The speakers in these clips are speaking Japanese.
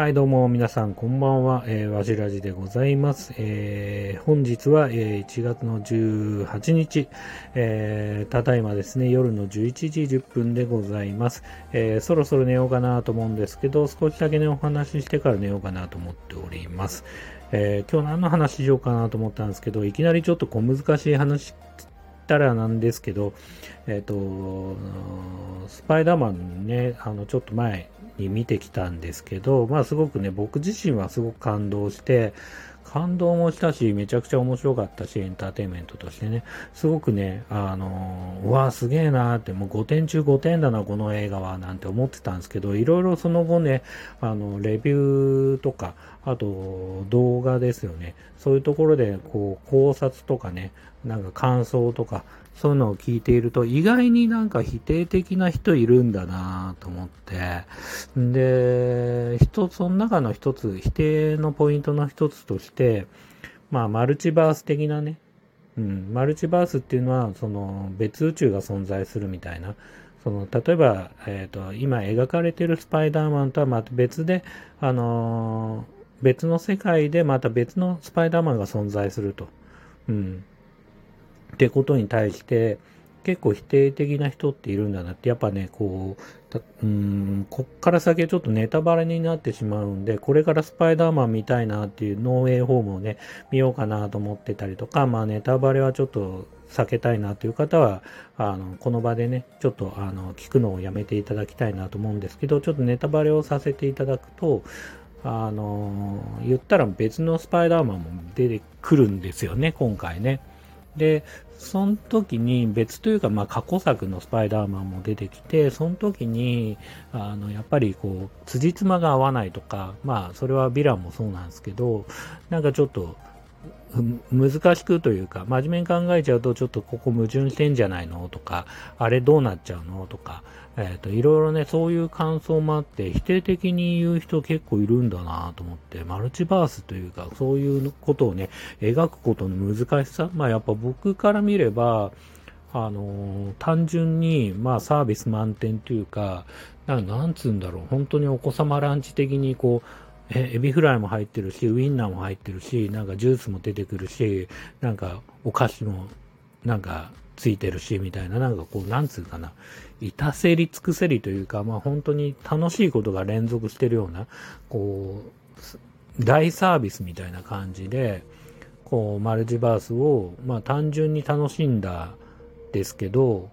はい、どうも、皆さん、こんばんは。えー、わしらじでございます。えー、本日は、えー、1月の18日、えー、ただいまですね、夜の11時10分でございます。えー、そろそろ寝ようかなと思うんですけど、少しだけね、お話ししてから寝ようかなと思っております。えー、今日何の話しようかなと思ったんですけど、いきなりちょっと小難しい話ったらなんですけど、えっ、と、スパイダーマンね、あの、ちょっと前に見てきたんですけど、まあすごくね、僕自身はすごく感動して、感動もしたし、めちゃくちゃ面白かったし、エンターテインメントとしてね、すごくね、あの、うわ、すげえなーって、もう5点中5点だな、この映画は、なんて思ってたんですけど、いろいろその後ね、あの、レビューとか、あと、動画ですよね。そういうところで、こう、考察とかね、なんか感想とか、そういうのを聞いていると、意外になんか否定的な人いるんだなと思って、で、一つ、その中の一つ、否定のポイントの一つとして、まあ、マルチバース的なね、うん、マルチバースっていうのは、その、別宇宙が存在するみたいな、その、例えば、えっ、と、今描かれてるスパイダーマンとはまた別で、あのー別の世界でまた別のスパイダーマンが存在すると。うん。ってことに対して、結構否定的な人っているんだなって、やっぱね、こう、たうん、こっから先ちょっとネタバレになってしまうんで、これからスパイダーマン見たいなっていうノーウェイホームをね、見ようかなと思ってたりとか、まあネタバレはちょっと避けたいなという方は、あの、この場でね、ちょっとあの、聞くのをやめていただきたいなと思うんですけど、ちょっとネタバレをさせていただくと、あの、言ったら別のスパイダーマンも出てくるんですよね、今回ね。で、その時に別というか、まあ過去作のスパイダーマンも出てきて、その時に、あの、やっぱりこう、辻褄が合わないとか、まあそれはヴィランもそうなんですけど、なんかちょっと、難しくというか、真面目に考えちゃうと、ちょっとここ矛盾してんじゃないのとか、あれどうなっちゃうのとか、えっ、と、いろいろね、そういう感想もあって、否定的に言う人結構いるんだなと思って、マルチバースというか、そういうことをね、描くことの難しさ、まあやっぱ僕から見れば、あのー単純に、まあサービス満点というか、なんつうんだろう、本当にお子様ランチ的にこう、えエビフライも入ってるし、ウインナーも入ってるし、なんかジュースも出てくるし、なんかお菓子もなんかついてるし、みたいな、なんかこう、なんつうかな、いたせり尽くせりというか、まあ本当に楽しいことが連続してるような、こう、大サービスみたいな感じで、こう、マルチバースを、まあ単純に楽しんだですけど、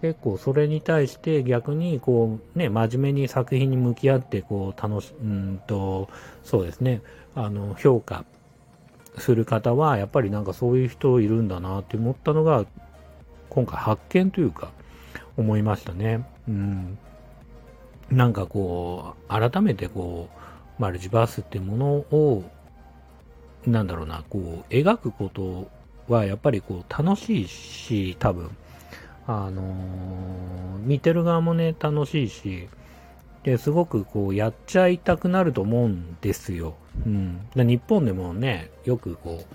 結構それに対して逆にこうね、真面目に作品に向き合ってこう楽し、うんと、そうですね、あの、評価する方はやっぱりなんかそういう人いるんだなって思ったのが、今回発見というか、思いましたね。うん。なんかこう、改めてこう、マルチバースってものを、なんだろうな、こう、描くことはやっぱりこう、楽しいし、多分、あのー見てる側もね、楽しいし、で、すごくこう、やっちゃいたくなると思うんですよ。うん。で日本でもね、よくこう、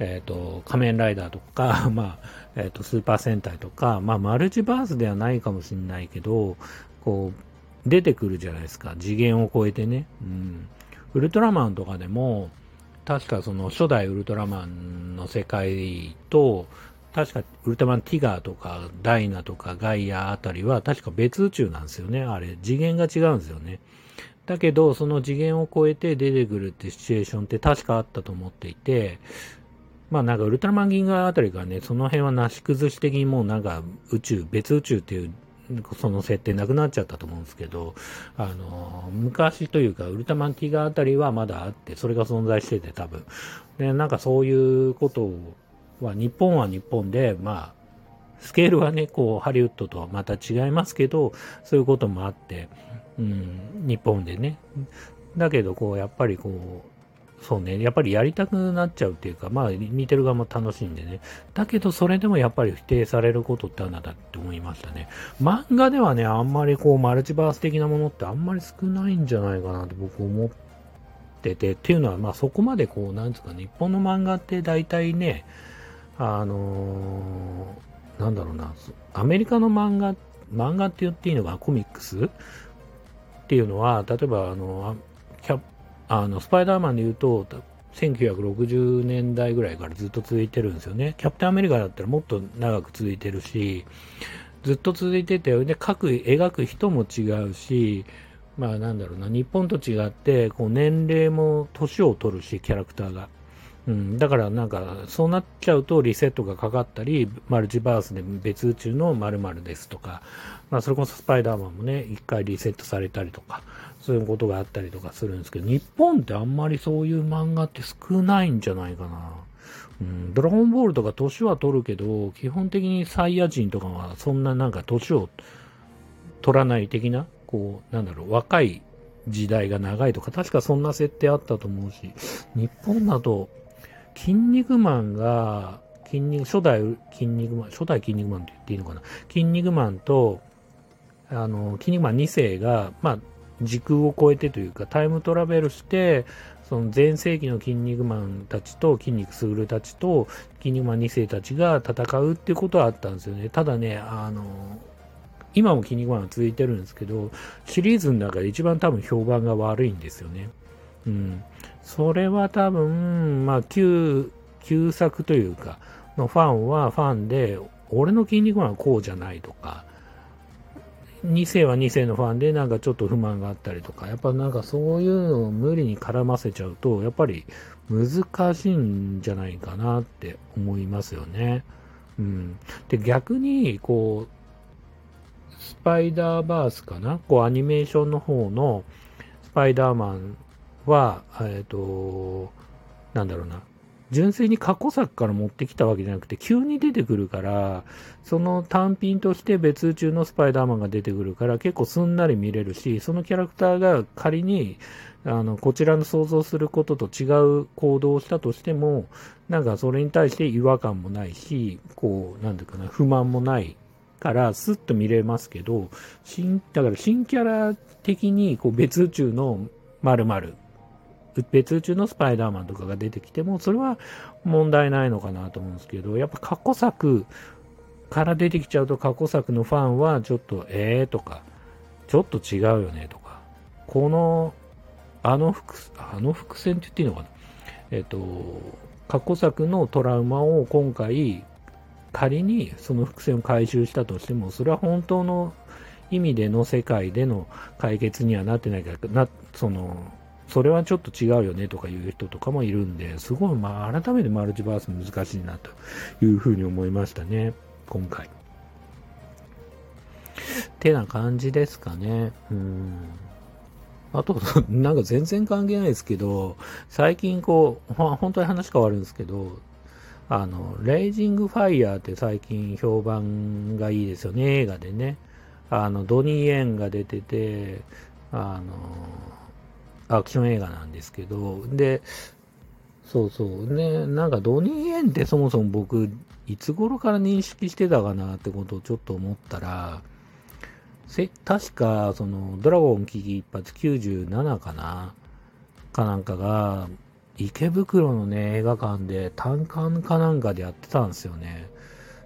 えっ、と、仮面ライダーとか、まあ、えっ、と、スーパー戦隊とか、まあ、マルチバースではないかもしれないけど、こう、出てくるじゃないですか。次元を超えてね。うん。ウルトラマンとかでも、確かその初代ウルトラマンの世界と、確かウルトラマンティガーとかダイナとかガイアあたりは確か別宇宙なんですよね。あれ、次元が違うんですよね。だけど、その次元を超えて出てくるってシチュエーションって確かあったと思っていて、まあなんかウルトラマン銀河あたりがね、その辺はなし崩し的にもうなんか宇宙、別宇宙っていうその設定なくなっちゃったと思うんですけど、あの、昔というか、ウルトラマンティガーあたりはまだあって、それが存在してて多分。で、なんかそういうことをは、日本は日本で、まあ、スケールはね、こう、ハリウッドとはまた違いますけど、そういうこともあって、うん、日本でね。だけど、こう、やっぱりこう、そうね、やっぱりやりたくなっちゃうっていうか、まあ、見てる側も楽しいんでね。だけど、それでもやっぱり否定されることってあるんだって思いましたね。漫画ではね、あんまりこう、マルチバース的なものってあんまり少ないんじゃないかなと僕思ってて、っていうのは、まあそこまでこう、なんですか、ね日本の漫画って大体ね、あのーなんだろうな、アメリカの漫画、漫画って言っていいのかな、コミックス？っていうのは、例えば、あの、キャあの、スパイダーマンで言うと、1960年代ぐらいからずっと続いてるんですよね。キャプテンアメリカだったらもっと長く続いてるし、ずっと続いてて、で、描く、描く人も違うし、まあなんだろうな、日本と違って、こう年齢も年を取るし、キャラクターが。うん、だからなんか、そうなっちゃうとリセットがかかったり、マルチバースで別宇宙の〇〇ですとか、まあそれこそスパイダーマンもね、一回リセットされたりとか、そういうことがあったりとかするんですけど、日本ってあんまりそういう漫画って少ないんじゃないかな。うん、ドラゴンボールとか年は取るけど、基本的にサイヤ人とかはそんななんか年を取らない的な、こう、なんだろう、若い時代が長いとか、確かそんな設定あったと思うし、日本だと筋肉マンが、筋肉、初代筋肉マン、初代筋肉マンって言っていいのかな。筋肉マンと、あの、筋肉マン2世が、まあ、時空を超えてというか、タイムトラベルして、その前世紀の筋肉マンたちと筋肉スグルたちと筋肉マン2世たちが戦うっていうことはあったんですよね。ただね、あの、今も筋肉マンは続いてるんですけど、シリーズの中で一番多分評判が悪いんですよね。うん。それは多分、まあ、旧、旧作というか、のファンはファンで、俺の筋肉マンはこうじゃないとか、2世は2世のファンでなんかちょっと不満があったりとか、やっぱなんかそういうのを無理に絡ませちゃうと、やっぱり難しいんじゃないかなって思いますよね。うん。で、逆に、こう、スパイダーバースかな？こうアニメーションの方のスパイダーマンは、えっ、と、なんだろうな、純粋に過去作から持ってきたわけじゃなくて、急に出てくるから、その単品として別宇宙のスパイダーマンが出てくるから、結構すんなり見れるし、そのキャラクターが仮に、あの、こちらの想像することと違う行動をしたとしても、なんかそれに対して違和感もないし、こう、なんていうかな、不満もないから、スッと見れますけど、新、だから新キャラ的に、こう別宇宙の〇〇別宇宙のスパイダーマンとかが出てきても、それは問題ないのかなと思うんですけど、やっぱ過去作から出てきちゃうと過去作のファンはちょっと、ええ、とか、ちょっと違うよねとか、この、あの伏、あの伏線って言っていいのかな？えっ、と、過去作のトラウマを今回、仮にその伏線を回収したとしても、それは本当の意味での世界での解決にはなってないから、な、その、それはちょっと違うよねとかいう人とかもいるんで、すごい、まあ、改めてマルチバース難しいなというふうに思いましたね、今回。ってな感じですかね。うん。あと、なんか全然関係ないですけど、最近こう、本当に話変わるんですけど、あの、レイジングファイヤーって最近評判がいいですよね、映画でね。あの、ドニー・エンが出てて、あの、アクション映画なんですけど、で、そうそう。ね、なんかドニー・エンってそもそも僕、いつ頃から認識してたかなってことをちょっと思ったら、せ確か、その、ドラゴン危機一発97かな？かなんかが、池袋のね、映画館で単館かなんかでやってたんですよね。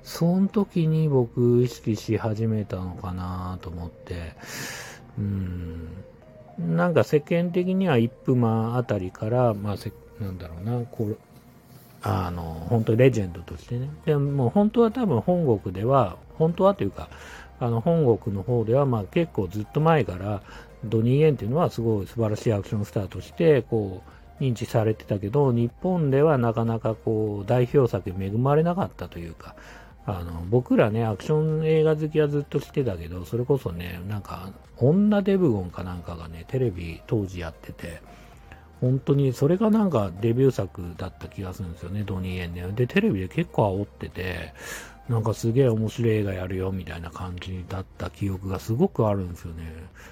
その時に僕意識し始めたのかなと思って、うん、なんか世間的には一夫マンあたりから、まあせ、なんだろうな、こう、あの、本当にレジェンドとしてね。でも本当は多分本国では、本当はというか、あの、本国の方では、まあ結構ずっと前から、ドニー・エンっていうのはすごい素晴らしいアクションスターとして、こう、認知されてたけど、日本ではなかなかこう、代表作に恵まれなかったというか、あの、僕らね、アクション映画好きはずっとしてたけど、それこそね、なんか、女デブゴンかなんかがね、テレビ当時やってて、本当に、それがなんかデビュー作だった気がするんですよね、ドニー・エンで。で、テレビで結構煽ってて、なんかすげえ面白い映画やるよ、みたいな感じだった記憶がすごくあるんですよね。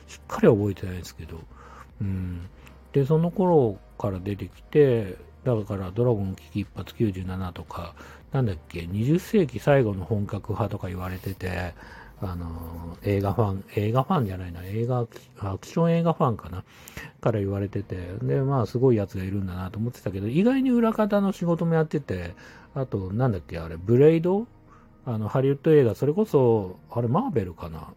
しっかり覚えてないですけど。うん。で、その頃から出てきて、だからドラゴン危機一発97とか、なんだっけ、20世紀最後の本格派とか言われてて、あの、映画ファン、映画ファンじゃないな、映画、アクション映画ファンかなんかから言われてて、で、まあ、すごいやつがいるんだなと思ってたけど、意外に裏方の仕事もやってて、あと、なんだっけ、あれ、ブレイド？あの、ハリウッド映画、それこそ、あれ、マーベルかな？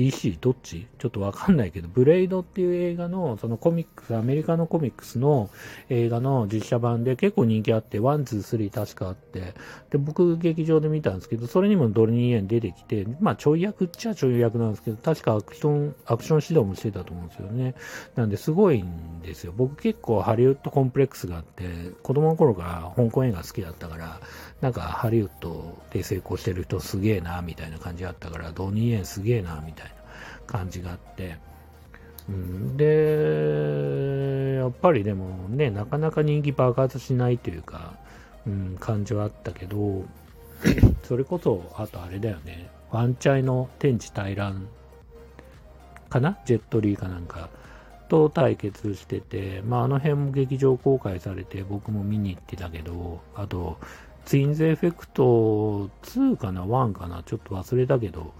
DC どっち？ちょっとわかんないけど、ブレイドっていう映画の、そのコミックス、アメリカのコミックスの映画の実写版で結構人気あって、 one, two, three 確かあって、で、僕劇場で見たんですけど、それにもドニー・イェン出てきて、まあちょい役っちゃちょい役なんですけど、確かアクション、アクション指導もしてたと思うんですよね。なんですごいんですよ。僕結構ハリウッドコンプレックスがあって、子供の頃から香港映画好きだったから、なんかハリウッドで成功してる人すげえな、みたいな感じだったから、ドニーエンすげえな、みたいな感じがあって、うん、で、やっぱりでもね、なかなか人気爆発しないというか、うん、感じはあったけど、それこそ、あとあれだよね、ワンチャイの天地大乱かな？ジェットリーかなんか。と対決してて、まあ、あの辺も劇場公開されて僕も見に行ってたけど、あと、ツインズエフェクト2かな ?1 かな？ちょっと忘れたけど、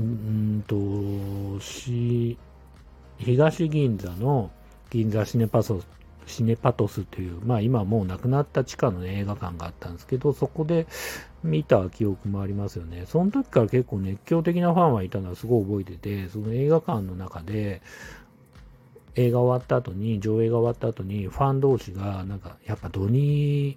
うんと、し、東銀座の銀座シネパソシネパトスという、まあ今もう亡くなった地下の、映画館があったんですけど、そこで見た記憶もありますよね。その時から結構熱狂的なファンはいたのはすごい覚えてて、その映画館の中で、映画終わった後に、上映が終わった後に、ファン同士が、なんか、やっぱドニー、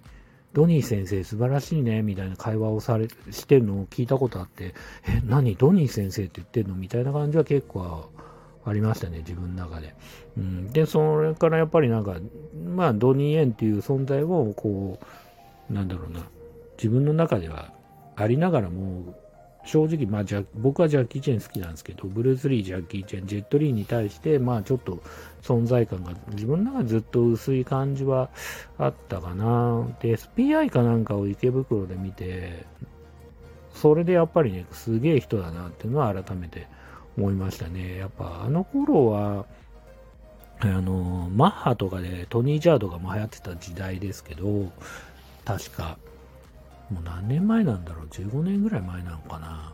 ドニー先生素晴らしいね、みたいな会話をされ、してるのを聞いたことあって、え、何ドニー先生って言ってんの？みたいな感じは結構ありましたね、自分の中で。うん、で、それからやっぱりなんか、まあ、ドニー・エンっていう存在を、こう、なんだろうな、自分の中ではありながらも、正直、まあ、じゃ僕はジャッキー・チェン好きなんですけど、ブルース・リー、ジャッキー・チェン、ジェット・リーに対して、まあ、ちょっと存在感が自分の中でずっと薄い感じはあったかな。で、SPI かなんかを池袋で見て、それでやっぱりね、すげえ人だなっていうのは改めて思いましたね。やっぱあの頃は、あの、マッハとかでトニー・ジャードがも流行ってた時代ですけど、確か、もう何年前なんだろう、15年ぐらい前なのかな。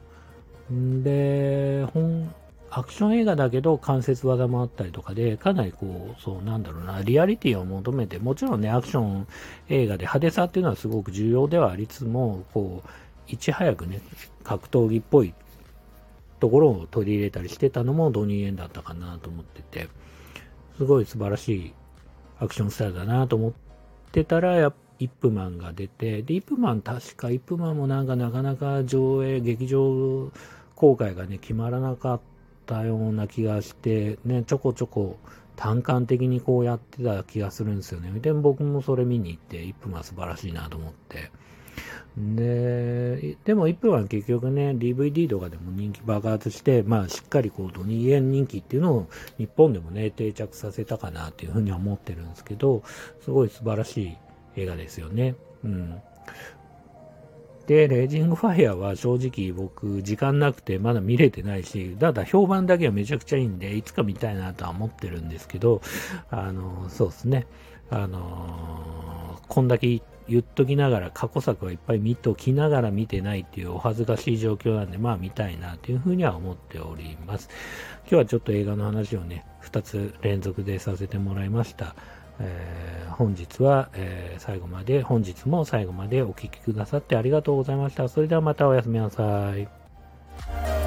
んで、本、アクション映画だけど関節技もあったりとかで、かなりこう、そうなんだろうな、リアリティを求めて、もちろんね、アクション映画で派手さっていうのはすごく重要ではありつつも、こう、いち早くね、格闘技っぽいところを取り入れたりしてたのもドニー・エンだったかなと思ってて、すごい素晴らしいアクションスタイルだなと思ってたら、やっイップマンが出て、で、イップマン確か、イップマンもなんかなかなか上映、劇場公開がね、決まらなかったような気がして、ね、ちょこちょこ単管的にこうやってた気がするんですよね。で、僕もそれ見に行って、イップマン素晴らしいなと思って。で、でも1分は結局ね、DVD とかでも人気爆発して、まあしっかりこうドニー円人気っていうのを日本でもね、定着させたかなっていうふうには思ってるんですけど、すごい素晴らしい映画ですよね。うん。で、レイジングファイヤーは正直僕時間なくてまだ見れてないし、ただ評判だけはめちゃくちゃいいんで、いつか見たいなとは思ってるんですけど、あの、そうですね。あの、こんだけ言っときながら過去作はいっぱい見ときながら見てないっていうお恥ずかしい状況なんで、まあ見たいなというふうには思っております。今日はちょっと映画の話をね、2つ連続でさせてもらいました。えー、本日は、えー、最後まで、本日も最後までお聴きくださってありがとうございました。それではまたおやすみなさい。